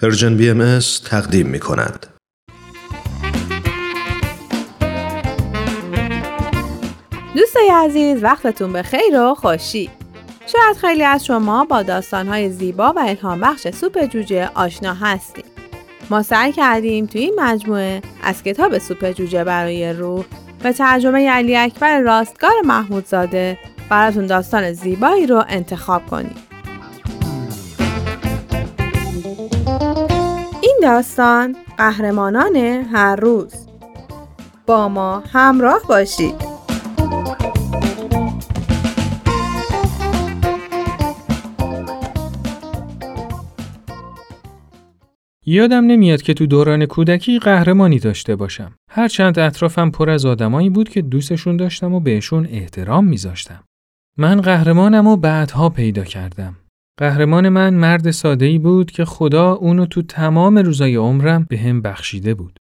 Persian BM تقدیم می کند. دوستای عزیز وقتتون به خیر و خوشی. شاید خیلی از شما با داستانهای زیبا و الهام بخش سوپ جوجه آشنا هستیم ما سعی کردیم توی این مجموعه از کتاب سوپ جوجه برای روح به ترجمه علی اکبر راستگار محمودزاده براتون داستان زیبایی رو انتخاب کنیم. داستان قهرمانان هر روز با ما همراه باشید یادم نمیاد که تو دوران کودکی قهرمانی داشته باشم. هرچند اطرافم پر از آدمایی بود که دوستشون داشتم و بهشون احترام میذاشتم. من قهرمانم و بعدها پیدا کردم. قهرمان من مرد ساده ای بود که خدا اونو تو تمام روزای عمرم به هم بخشیده بود.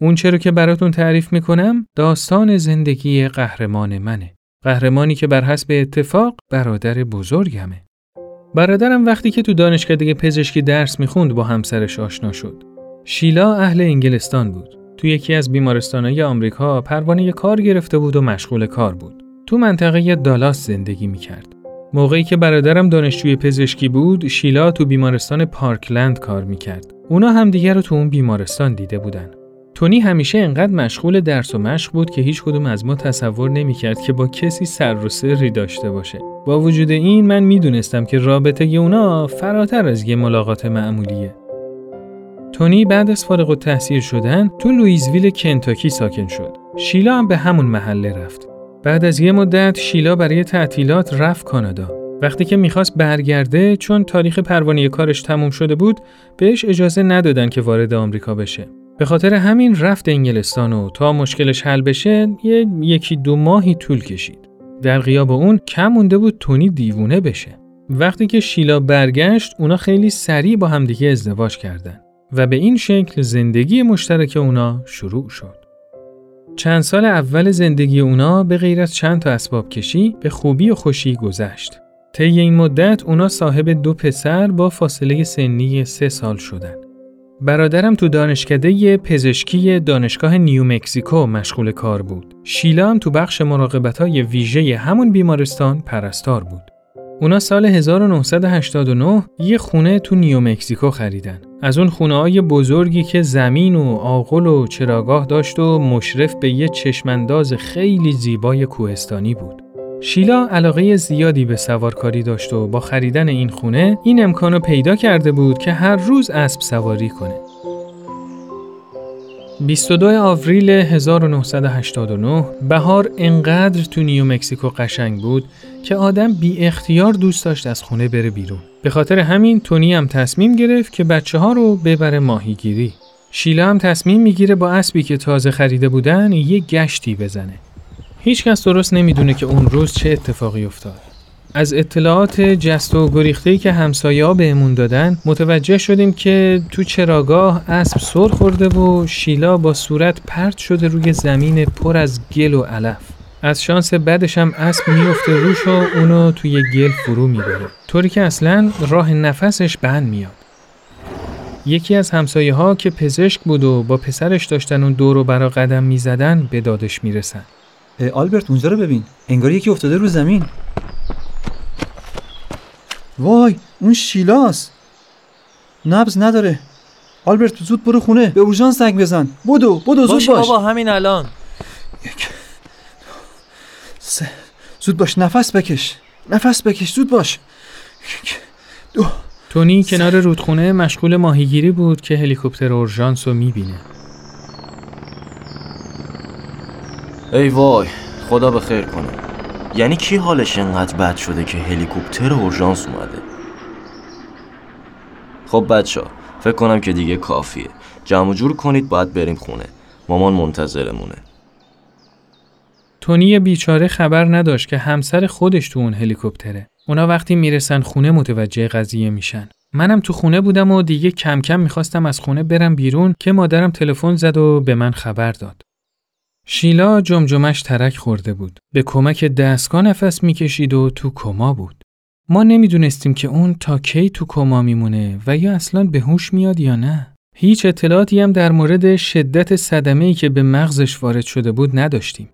اون چرا که براتون تعریف می‌کنم داستان زندگی قهرمان منه. قهرمانی که بر حسب اتفاق برادر بزرگمه. برادرم وقتی که تو دانشکده پزشکی درس می‌خوند با همسرش آشنا شد. شیلا اهل انگلستان بود. تو یکی از بیمارستانهای آمریکا پروانه کار گرفته بود و مشغول کار بود. تو منطقه دالاس زندگی می‌کرد. موقعی که برادرم دانشجوی پزشکی بود، شیلا تو بیمارستان پارکلند کار می‌کرد. اونا هم دیگر رو تو اون بیمارستان دیده بودن. تونی همیشه انقدر مشغول درس و مشق بود که هیچ کدوم از ما تصور نمی‌کرد که با کسی سر و سری داشته باشه. با وجود این من می‌دونستم که رابطه اونا فراتر از یه ملاقات معمولیه. تونی بعد از فارغ و تحصیل شدن تو لویزویل کنتاکی ساکن شد. شیلا هم به همون محله رفت. بعد از یه مدت شیلا برای تعطیلات رفت کانادا. وقتی که می‌خواست برگرده چون تاریخ پروانه کارش تموم شده بود بهش اجازه ندادن که وارد آمریکا بشه. به خاطر همین رفت انگلستان و تا مشکلش حل بشه یه یکی دو ماهی طول کشید. در غیاب اون کم مونده بود تونی دیوونه بشه. وقتی که شیلا برگشت اونا خیلی سریع با همدیگه ازدواج کردن و به این شکل زندگی مشترک اونا شروع شد. چند سال اول زندگی اونا به غیر از چند تا اسباب کشی به خوبی و خوشی گذشت. طی این مدت اونا صاحب دو پسر با فاصله سنی سه سال شدن. برادرم تو دانشکده پزشکی دانشگاه نیو مکزیکو مشغول کار بود. شیلا هم تو بخش مراقبت های ویژه همون بیمارستان پرستار بود. اونا سال 1989 یه خونه تو نیو مکزیکو خریدن. از اون خونه های بزرگی که زمین و آغل و چراگاه داشت و مشرف به یه چشمنداز خیلی زیبای کوهستانی بود. شیلا علاقه زیادی به سوارکاری داشت و با خریدن این خونه این امکانو پیدا کرده بود که هر روز اسب سواری کنه. 22 آوریل 1989 بهار انقدر تو نیو مکزیکو قشنگ بود که آدم بی اختیار دوست داشت از خونه بره بیرون. به خاطر همین تونی هم تصمیم گرفت که بچه ها رو ببره ماهیگیری. شیلا هم تصمیم می‌گیره با اسبی که تازه خریده بودن یه گشتی بزنه. هیچکس درست نمی‌دونه که اون روز چه اتفاقی افتاد. از اطلاعات جست و گریخته‌ای که همسایه ها بهمون دادن متوجه شدیم که تو چراگاه اسب سر خورده و شیلا با صورت پرت شده روی زمین پر از گل و علف. از شانس بعدش هم اسب میفته روش و اونو توی گل فرو می‌بره. طوری که اصلا راه نفسش بند میاد. یکی از همسایه ها که پزشک بود و با پسرش داشتن اون دور و برا قدم می‌زدن به دادش می‌رسن. آلبرت اونجا رو ببین انگار یکی افتاده رو زمین وای اون شیلاست. نبز نداره. آلبرت زود برو خونه. به اورژانس زنگ بزن. بدو بدو زود باش. بابا همین الان. یک سه. زود باش نفس بکش. نفس بکش زود باش. یک دو. تونی کنار رودخونه مشغول ماهیگیری بود که هلیکوپتر اورژانس رو می‌بینه. ای وای خدا به خیر کنه. یعنی کی حالش انقدر بد شده که هلیکوپتر اورژانس اومده؟ خب بچه فکر کنم که دیگه کافیه. جمع جور کنید باید بریم خونه. مامان منتظرمونه. تونی بیچاره خبر نداشت که همسر خودش تو اون هلیکوپتره. اونا وقتی می‌رسن خونه متوجه قضیه میشن. منم تو خونه بودم و دیگه کم کم می‌خواستم از خونه برم بیرون که مادرم تلفن زد و به من خبر داد. شیلا جمجمش ترک خورده بود. به کمک دستگاه نفس می‌کشید و تو کما بود. ما نمی‌دونستیم که اون تا کی تو کما میمونه و یا اصلا به هوش میاد یا نه. هیچ اطلاعاتی هم در مورد شدت صدمه که به مغزش وارد شده بود نداشتیم.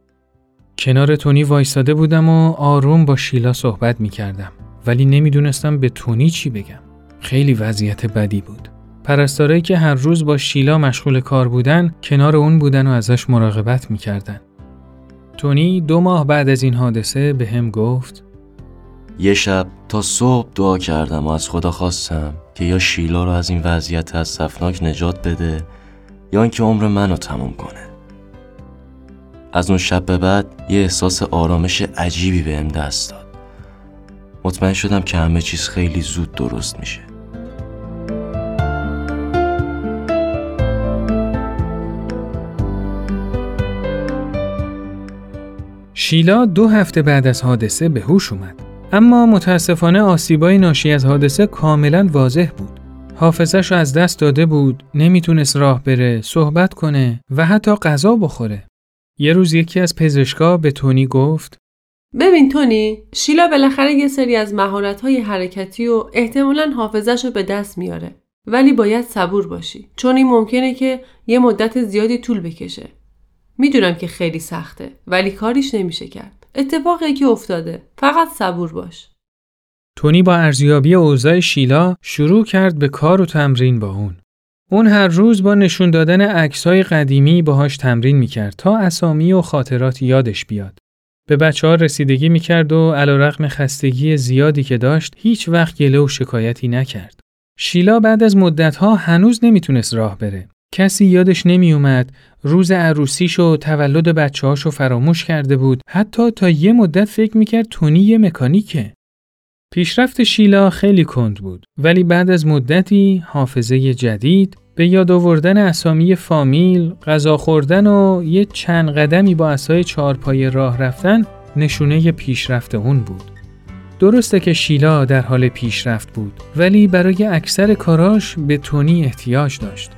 کنار تونی وایستاده بودم و آروم با شیلا صحبت می کردم. ولی نمی‌دونستم به تونی چی بگم. خیلی وضعیت بدی بود. پرستارایی که هر روز با شیلا مشغول کار بودن کنار اون بودن و ازش مراقبت می‌کردن. تونی دو ماه بعد از این حادثه به هم گفت یه شب تا صبح دعا کردم و از خدا خواستم که یا شیلا رو از این وضعیت از صفناک نجات بده یا اینکه عمر منو تموم کنه. از اون شب به بعد یه احساس آرامش عجیبی بهم دست داد. مطمئن شدم که همه چیز خیلی زود درست میشه. شیلا دو هفته بعد از حادثه به هوش اومد. اما متاسفانه آسیبای ناشی از حادثه کاملا واضح بود. حافظش از دست داده بود، نمی‌تونست راه بره، صحبت کنه و حتی غذا بخوره. یه روز یکی از پزشکا به تونی گفت ببین تونی شیلا بالاخره یه سری از مهارت‌های حرکتی و احتمالا حافظش رو به دست میاره ولی باید صبور باشی چون این ممکنه که یه مدت زیادی طول بکشه می‌دونم که خیلی سخته ولی کاریش نمیشه کرد اتفاقی که افتاده فقط صبور باش تونی با ارزیابی اوضاع شیلا شروع کرد به کار و تمرین با اون. اون هر روز با نشون دادن عکسای قدیمی باهاش تمرین می‌کرد تا اسامی و خاطرات یادش بیاد. به بچه ها رسیدگی می‌کرد و علیرغم خستگی زیادی که داشت هیچ وقت گله و شکایتی نکرد. شیلا بعد از مدتها هنوز نمی‌تونست راه بره. کسی یادش نمیومد روز عروسیش و تولد بچه هاشو فراموش کرده بود حتی تا یه مدت فکر می‌کرد تونی یه مکانیکه. پیشرفت شیلا خیلی کند بود ولی بعد از مدتی حافظه جدید به یاد آوردن اسامی فامیل، غذا خوردن و یه چند قدمی با اسای چهارپای راه رفتن نشونه پیشرفت اون بود. درسته که شیلا در حال پیشرفت بود ولی برای اکثر کاراش به تونی احتیاج داشت.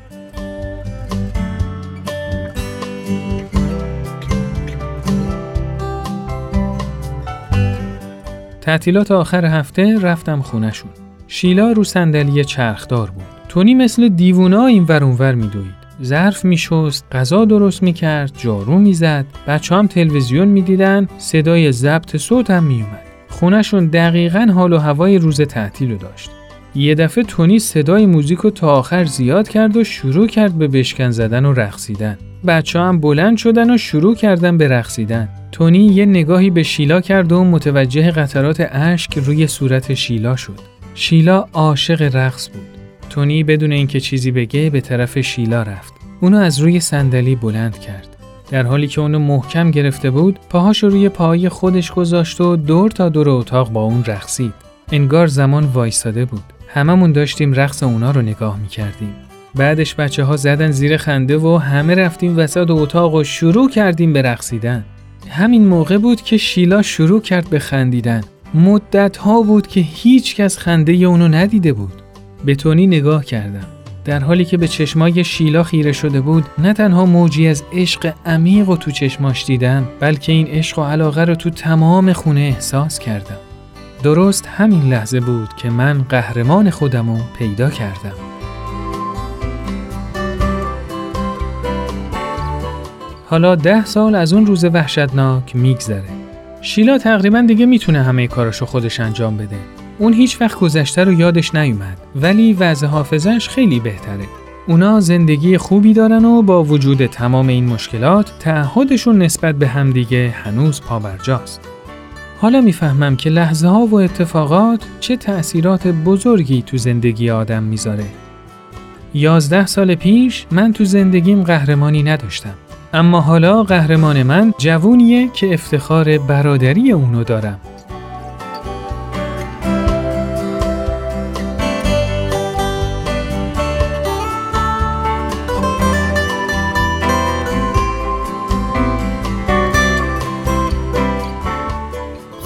تعطیلات آخر هفته رفتم خونشون. شیلا رو صندلی چرخدار بود. تونی مثل دیوونا این ور اونور میدوید. ظرف میشست، غذا درست می‌کرد، جارو می‌زد، بچه هم تلویزیون می‌دیدن، صدای ضبط صوت هم میومد. خونشون دقیقا حال و هوای روز تعطیل داشت. یه دفعه تونی صدای موزیک رو تا آخر زیاد کرد و شروع کرد به بشکن زدن و رقصیدن. بچه هم بلند شدن و شروع کردن به رقصیدن. تونی یه نگاهی به شیلا کرد و متوجه قطرات اشک روی صورت شیلا شد. شیلا عاشق رقص بود. تونی بدون اینکه چیزی بگه به طرف شیلا رفت. اونو از روی صندلی بلند کرد. در حالی که اونو محکم گرفته بود، پاهاشو روی پای خودش گذاشت و دور تا دور اتاق با اون رقصید. انگار زمان وایستاده بود. هممون داشتیم رقص اونا رو نگاه می‌کردیم. بعدش بچه ها زدن زیر خنده و همه رفتیم وسط اتاق و شروع کردیم به رقصیدن. همین موقع بود که شیلا شروع کرد به خندیدن. مدت ها بود که هیچ کس خنده اونو ندیده بود. به تونی نگاه کردم. در حالی که به چشمای شیلا خیره شده بود نه تنها موجی از عشق عمیق و تو چشماش دیدم بلکه این عشق و علاقه رو تو تمام خونه احساس کردم. درست همین لحظه بود که من قهرمان خودم رو پیدا کردم. حالا ده سال از اون روز وحشتناک میگذره. شیلا تقریبا دیگه می‌تونه همه کاراشو خودش انجام بده. اون هیچ وقت گذشته رو یادش نیومد ولی وضع حافظش خیلی بهتره. اونا زندگی خوبی دارن و با وجود تمام این مشکلات تعهدشون نسبت به همدیگه هنوز پابرجاست. حالا می‌فهمم که لحظه ها و اتفاقات چه تأثیرات بزرگی تو زندگی آدم می‌ذاره. یازده سال پیش من تو زندگیم قهرمانی نداشتم. اما حالا قهرمان من جوونیه که افتخار برادری اونو دارم.